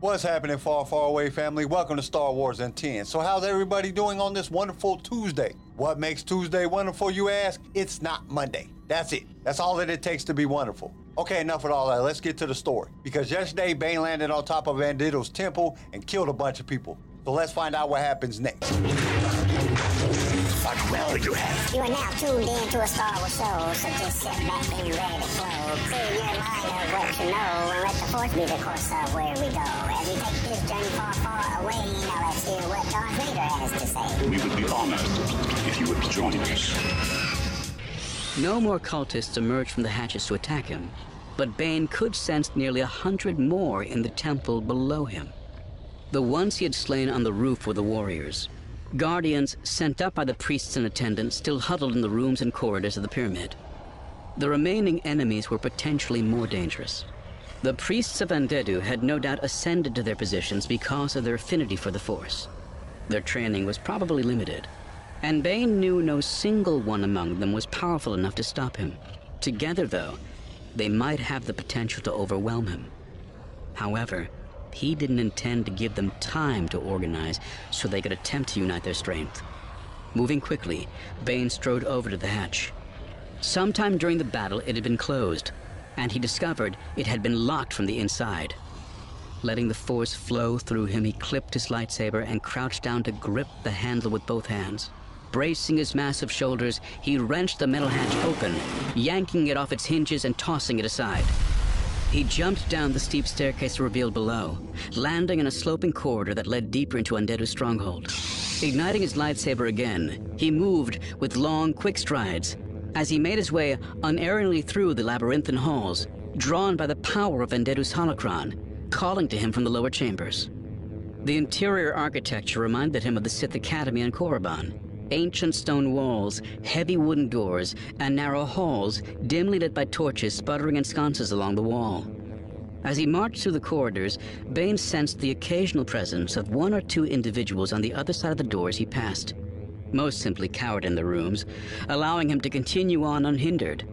What's happening, far, far away family? Welcome to Star Wars in 10. So, how's everybody doing on this wonderful Tuesday? What makes Tuesday wonderful, you ask? It's not Monday. That's it. That's all that it takes to be wonderful. Okay, enough with all that. Let's get to the story. Because yesterday, Bane landed on top of Andeddu's temple and killed a bunch of people. So, let's find out what happens next. Well, you have. You are now tuned in to a Star Wars show, so just sit back and ready to flow. Clear your mind of what you know, and let the force be the course of where we go. As we take this journey far, far away, now let's hear what Darth Vader has to say. We would be honored if you would join us. No more cultists emerged from the hatches to attack him, but Bane could sense nearly a hundred more in the temple below him. The ones he had slain on the roof were the warriors. Guardians sent up by the priests and attendants still huddled in the rooms and corridors of the pyramid. The remaining enemies were potentially more dangerous. The priests of Andeddu had no doubt ascended to their positions because of their affinity for the Force. Their training was probably limited, and Bane knew no single one among them was powerful enough to stop him. Together, though, they might have the potential to overwhelm him. However, he didn't intend to give them time to organize so they could attempt to unite their strength. Moving quickly, Bane strode over to the hatch. Sometime during the battle, it had been closed, and he discovered it had been locked from the inside. Letting the force flow through him, he clipped his lightsaber and crouched down to grip the handle with both hands. Bracing his massive shoulders, he wrenched the metal hatch open, yanking it off its hinges and tossing it aside. He jumped down the steep staircase revealed below, landing in a sloping corridor that led deeper into Andeddu's stronghold. Igniting his lightsaber again, he moved with long, quick strides. As he made his way unerringly through the labyrinthine halls, drawn by the power of Andeddu's holocron, calling to him from the lower chambers. The interior architecture reminded him of the Sith Academy on Korriban. Ancient stone walls, heavy wooden doors, and narrow halls dimly lit by torches sputtering in sconces along the wall. As he marched through the corridors, Bane sensed the occasional presence of one or two individuals on the other side of the doors he passed. Most simply cowered in the rooms, allowing him to continue on unhindered.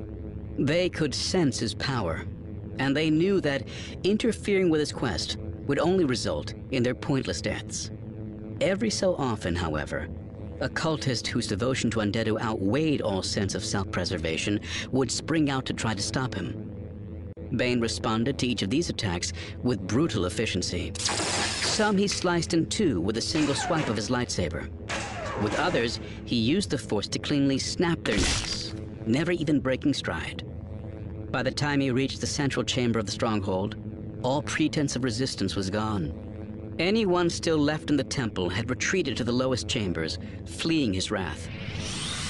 They could sense his power, and they knew that interfering with his quest would only result in their pointless deaths. Every so often, however, a cultist whose devotion to Andeddu outweighed all sense of self-preservation would spring out to try to stop him. Bane responded to each of these attacks with brutal efficiency. Some he sliced in two with a single swipe of his lightsaber. With others, he used the force to cleanly snap their necks, never even breaking stride. By the time he reached the central chamber of the stronghold, all pretense of resistance was gone. Anyone still left in the temple had retreated to the lowest chambers, fleeing his wrath.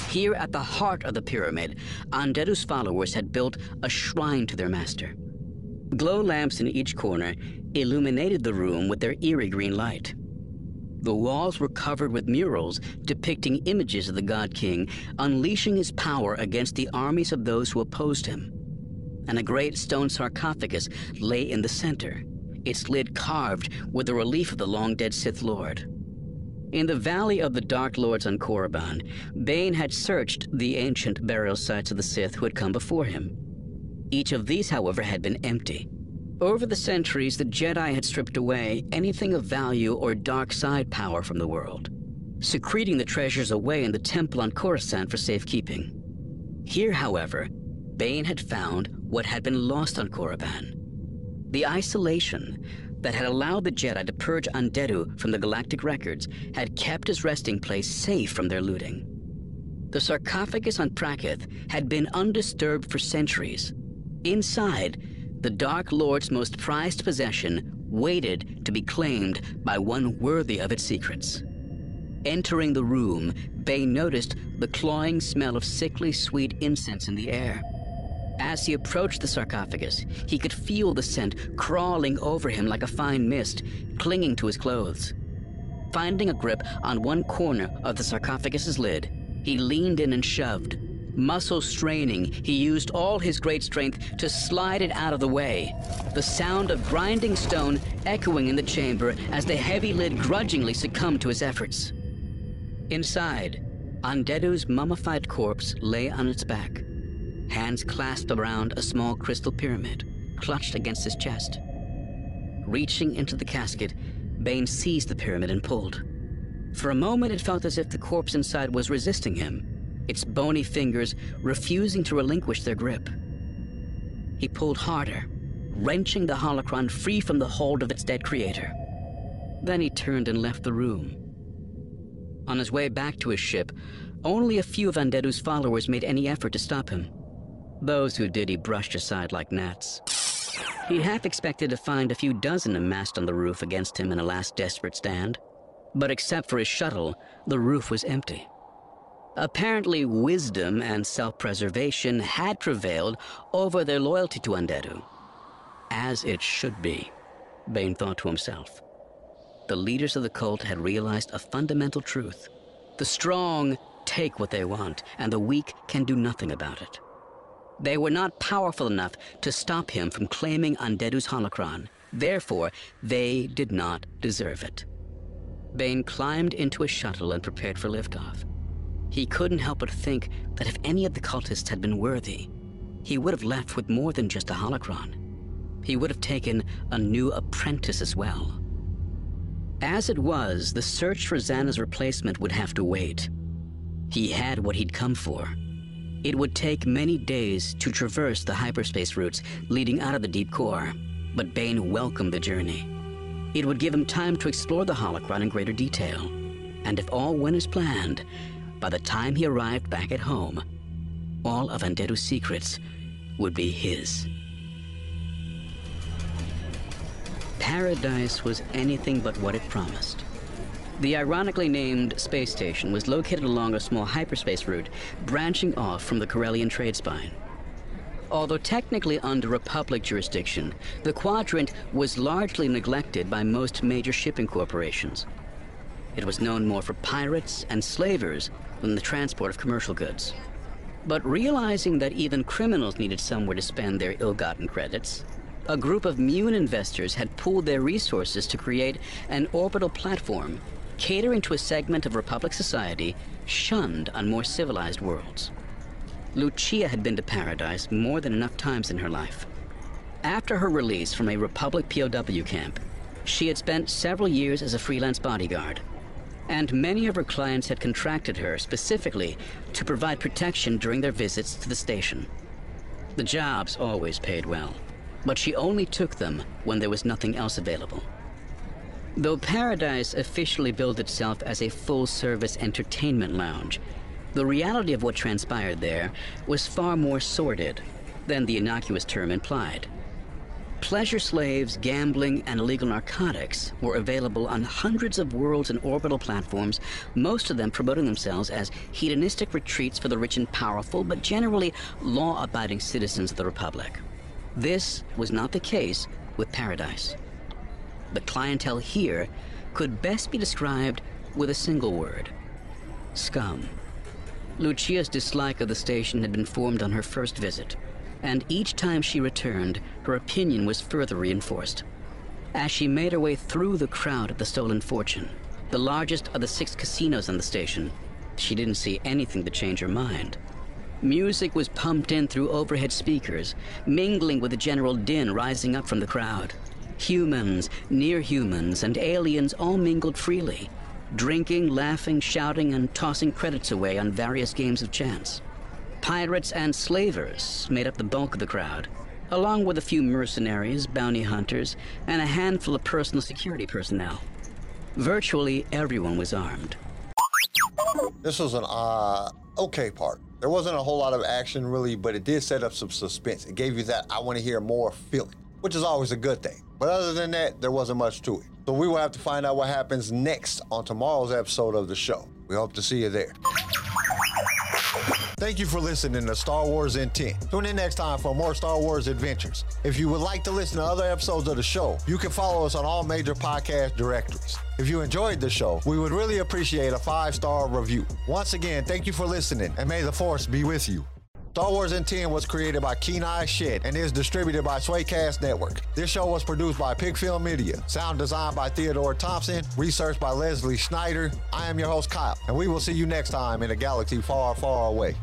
Here at the heart of the pyramid, Andeddu's followers had built a shrine to their master. Glow lamps in each corner illuminated the room with their eerie green light. The walls were covered with murals depicting images of the God King unleashing his power against the armies of those who opposed him. And a great stone sarcophagus lay in the center, its lid carved with the relief of the long dead Sith Lord. In the Valley of the Dark Lords on Korriban, Bane had searched the ancient burial sites of the Sith who had come before him. Each of these, however, had been empty. Over the centuries, the Jedi had stripped away anything of value or dark side power from the world, secreting the treasures away in the temple on Coruscant for safekeeping. Here, however, Bane had found what had been lost on Korriban. The isolation that had allowed the Jedi to purge Andeddu from the galactic records had kept his resting place safe from their looting. The sarcophagus on Prakith had been undisturbed for centuries. Inside, the Dark Lord's most prized possession waited to be claimed by one worthy of its secrets. Entering the room, Bane noticed the cloying smell of sickly sweet incense in the air. As he approached the sarcophagus, he could feel the scent crawling over him like a fine mist, clinging to his clothes. Finding a grip on one corner of the sarcophagus's lid, he leaned in and shoved. Muscle straining, he used all his great strength to slide it out of the way. The sound of grinding stone echoing in the chamber as the heavy lid grudgingly succumbed to his efforts. Inside, Andeddu's mummified corpse lay on its back hands clasped around a small crystal pyramid, clutched against his chest. Reaching into the casket, Bane seized the pyramid and pulled. For a moment, it felt as if the corpse inside was resisting him, its bony fingers refusing to relinquish their grip. He pulled harder, wrenching the holocron free from the hold of its dead creator. Then he turned and left the room. On his way back to his ship, only a few of Andeddu's followers made any effort to stop him. Those who did, he brushed aside like gnats. He'd half expected to find a few dozen amassed on the roof against him in a last desperate stand. But except for his shuttle, the roof was empty. Apparently, wisdom and self preservation had prevailed over their loyalty to Andeddu. As it should be, Bane thought to himself. The leaders of the cult had realized a fundamental truth the strong take what they want, and the weak can do nothing about it. They were not powerful enough to stop him from claiming Andeddu's holocron. Therefore, they did not deserve it. Bane climbed into a shuttle and prepared for liftoff. He couldn't help but think that if any of the cultists had been worthy, he would have left with more than just a holocron. He would have taken a new apprentice as well. As it was, the search for Zannah's replacement would have to wait. He had what he'd come for. It would take many days to traverse the hyperspace routes leading out of the deep core, but Bane welcomed the journey. It would give him time to explore the holocron in greater detail. And if all went as planned, by the time he arrived back at home, all of Andeddu's secrets would be his. Paradise was anything but what it promised. The ironically named space station was located along a small hyperspace route branching off from the Corellian trade spine. Although technically under Republic jurisdiction, the quadrant was largely neglected by most major shipping corporations. It was known more for pirates and slavers than the transport of commercial goods. But realizing that even criminals needed somewhere to spend their ill gotten credits, a group of Muun investors had pooled their resources to create an orbital platform catering to a segment of Republic society shunned on more civilized worlds. Lucia had been to paradise more than enough times in her life. After her release from a Republic POW camp, she had spent several years as a freelance bodyguard, and many of her clients had contracted her specifically to provide protection during their visits to the station. The jobs always paid well, but she only took them when there was nothing else available. Though Paradise officially billed itself as a full service entertainment lounge, the reality of what transpired there was far more sordid than the innocuous term implied. Pleasure slaves, gambling, and illegal narcotics were available on hundreds of worlds and orbital platforms, most of them promoting themselves as hedonistic retreats for the rich and powerful, but generally law abiding citizens of the Republic. This was not the case with Paradise. The clientele here could best be described with a single word scum. Lucia's dislike of the station had been formed on her first visit, and each time she returned, her opinion was further reinforced. As she made her way through the crowd at the Stolen Fortune, the largest of the six casinos on the station, she didn't see anything to change her mind. Music was pumped in through overhead speakers, mingling with the general din rising up from the crowd. Humans, near humans, and aliens all mingled freely, drinking, laughing, shouting, and tossing credits away on various games of chance. Pirates and slavers made up the bulk of the crowd, along with a few mercenaries, bounty hunters, and a handful of personal security personnel. Virtually everyone was armed. This was an uh, okay part. There wasn't a whole lot of action really, but it did set up some suspense. It gave you that I want to hear more feeling, which is always a good thing. But other than that, there wasn't much to it. So we will have to find out what happens next on tomorrow's episode of the show. We hope to see you there. Thank you for listening to Star Wars in 10. Tune in next time for more Star Wars adventures. If you would like to listen to other episodes of the show, you can follow us on all major podcast directories. If you enjoyed the show, we would really appreciate a five star review. Once again, thank you for listening, and may the Force be with you. Star Wars in 10 was created by Kenai Shed and is distributed by Swaycast Network. This show was produced by Pigfield Media, sound designed by Theodore Thompson, research by Leslie Schneider. I am your host, Kyle, and we will see you next time in a galaxy far, far away.